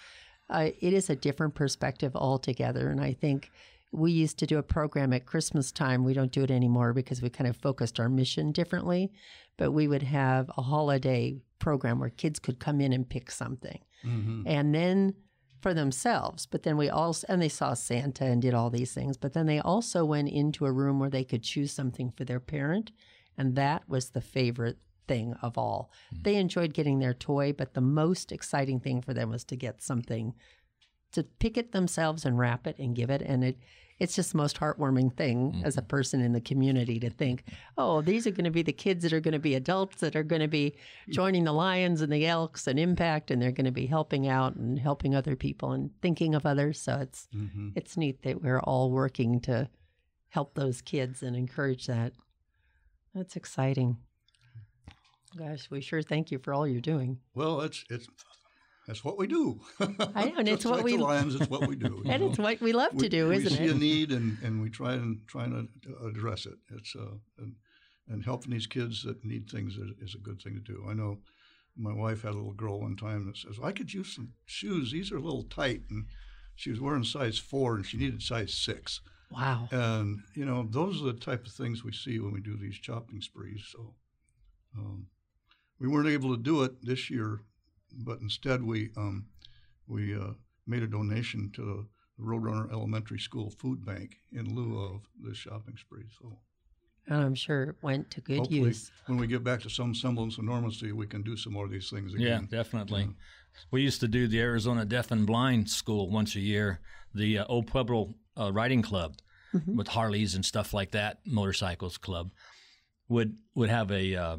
uh, it is a different perspective altogether. And I think we used to do a program at Christmas time. We don't do it anymore because we kind of focused our mission differently. But we would have a holiday program where kids could come in and pick something. Mm-hmm. And then for themselves, but then we also, and they saw Santa and did all these things. But then they also went into a room where they could choose something for their parent. And that was the favorite thing of all. They enjoyed getting their toy, but the most exciting thing for them was to get something to pick it themselves and wrap it and give it. And it it's just the most heartwarming thing as a person in the community to think oh these are going to be the kids that are going to be adults that are going to be joining the lions and the elks and impact and they're going to be helping out and helping other people and thinking of others. So it's Mm-hmm. it's neat that we're all working to help those kids and encourage that. That's exciting. Gosh we sure thank you for all you're doing. Well, it's it's that's what we do. I know, and <laughs> it's what like we- the Lions. It's what we do. <laughs> and know. it's what we love to do we isn't see it a need and, and we try and trying to address it. It's uh, and, and helping these kids that need things is, is a good thing to do. I know my wife had a little girl one time that says, "I could use some shoes. These are a little tight," and she was wearing size four and she needed size six. wow And you know, those are the type of things we see when we do these shopping sprees. So um, we weren't able to do it this year, but instead we um, we uh, made a donation to the Roadrunner Elementary School Food Bank in lieu of the shopping spree. So And I'm sure it went to good hopefully, use. when we get back to some semblance of normalcy, we can do some more of these things again. Yeah, again. definitely. We used to do the Arizona Deaf and Blind School once a year, the uh, Old Pueblo uh, Riding Club with Harleys and stuff like that, motorcycles club, would would have a uh,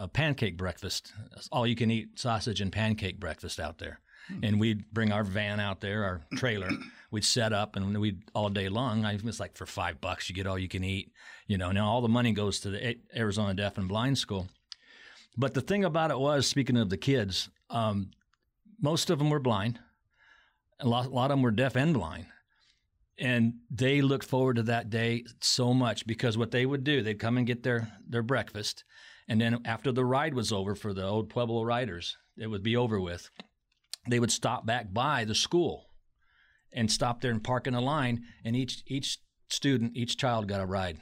a pancake breakfast, all you can eat sausage and pancake breakfast out there. And we'd bring our van out there, our trailer. <clears throat> We'd set up, and we'd all day long. I, was like for five bucks, you get all you can eat. You know, now all the money goes to the Arizona Deaf and Blind School. But the thing about it was, speaking of the kids, um, most of them were blind. A lot, a lot of them were deaf and blind. And they looked forward to that day so much because what they would do, they'd come and get their, their breakfast. And then after the ride was over for the old Pueblo riders, it would be over with. They would stop back by the school and stop there and park in a line. And each, each student, each child got a ride.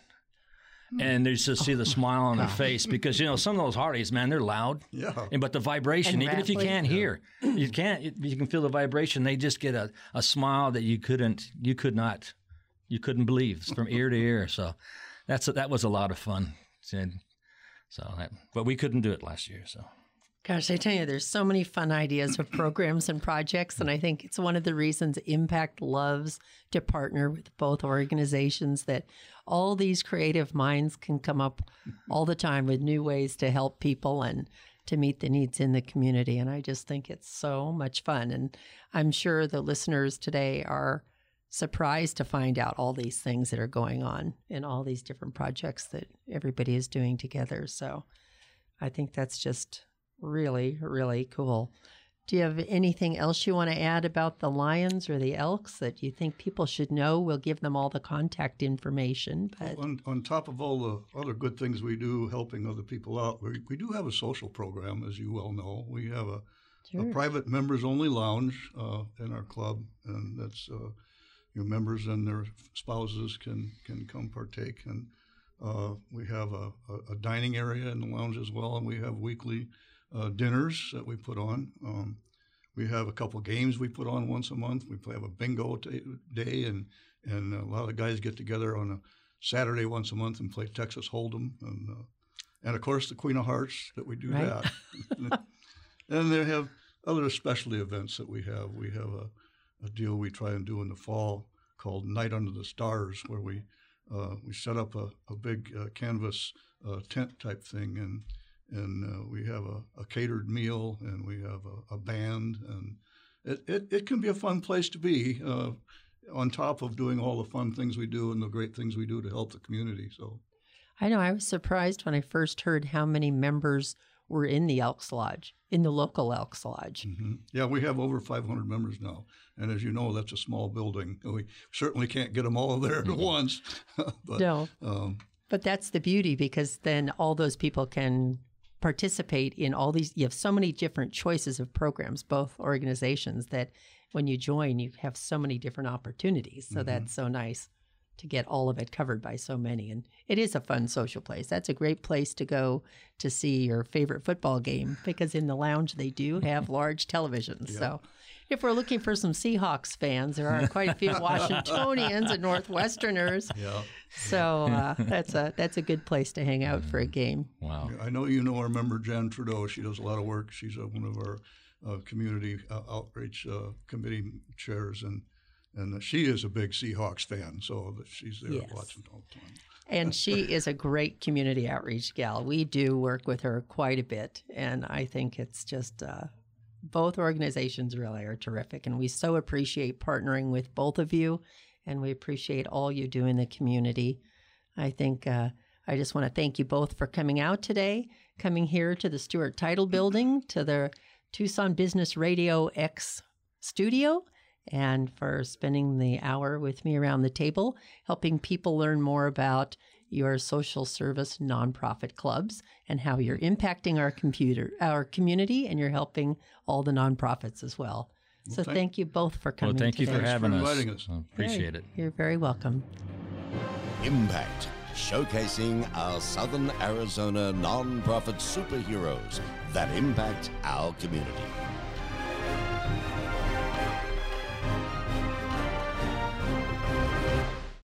Hmm. And they just see the oh smile on their face because, you know, some of those Harleys, man, they're loud. Yeah. And but the vibration, And even if you can't hear, you can't. You can feel the vibration. They just get a, a smile that you couldn't, you could not, you couldn't believe It's from ear to ear. So that's that was a lot of fun. And so, that, but we couldn't do it last year. So Gosh, I tell you, there's so many fun ideas of programs and projects, and I think it's one of the reasons Impact loves to partner with both organizations. That all these creative minds can come up all the time with new ways to help people and to meet the needs in the community. And I just think it's so much fun. And I'm sure the listeners today are surprised to find out all these things that are going on in all these different projects that everybody is doing together. So I think that's just really, really cool. Do you have anything else you want to add about the lions or the elks that you think people should know? We'll give them all the contact information, but On, on top of all the other good things we do, helping other people out, we, we do have a social program, as you well know. We have a, a private members only lounge uh, in our club, and that's uh, your members and their spouses can can come partake. And uh, we have a, a, dining area in the lounge as well, and we have weekly uh, dinners that we put on. Um, we have a couple games we put on once a month. We play have a bingo t- day, and and a lot of the guys get together on a Saturday once a month and play Texas Hold'em, and uh, and of course the Queen of Hearts that we do Right. that. <laughs> and they have other specialty events that we have. We have a, a deal we try and do in the fall called Night Under the Stars, where we uh, we set up a, a big uh, canvas uh, tent type thing, and and uh, we have a, a, catered meal, and we have a, a band, and it, it, it, can be a fun place to be. Uh, on top of doing all the fun things we do and the great things we do to help the community, so. I know. I was surprised when I first heard how many members were in the Elks Lodge, in the local Elks Lodge. Mm-hmm. Yeah, we have over 500 members now. And as you know, that's a small building. We certainly can't get them all there at mm-hmm. once. <laughs> but, no. Um, but that's the beauty because then all those people can participate in all these. You have so many different choices of programs, both organizations, that when you join, you have so many different opportunities. So mm-hmm. that's so nice to get all of it covered by so many. And it is a fun social place. That's a great place to go to see your favorite football game <sighs> because in the lounge they do have <laughs> large televisions. Yeah. So if we're looking for some Seahawks fans, there are quite a few <laughs> Washingtonians and Northwesterners. <laughs> Yeah. So uh, that's a that's a good place to hang out for a game. Wow. I know you know our member Jan Trudeau. She does a lot of work. She's uh, one of our uh, community uh, outreach uh, committee chairs and and she is a big Seahawks fan, so she's there yes. watching all the time. and <laughs> she is a great community outreach gal. We do work with her quite a bit, and I think it's just uh, both organizations really are terrific, and we so appreciate partnering with both of you, and we appreciate all you do in the community. I think uh, I just want to thank you both for coming out today, coming here to the Stewart Title Building, to the Tucson Business Radio X studio and for spending the hour with me around the table, helping people learn more about your social service nonprofit clubs and how you're impacting our computer our community and you're helping all the nonprofits as well. well so thank, thank, you both for coming. Well, thank today. you for having for us. us. appreciate hey, it. You're very welcome. Impact, showcasing our Southern Arizona nonprofit superheroes that impact our community.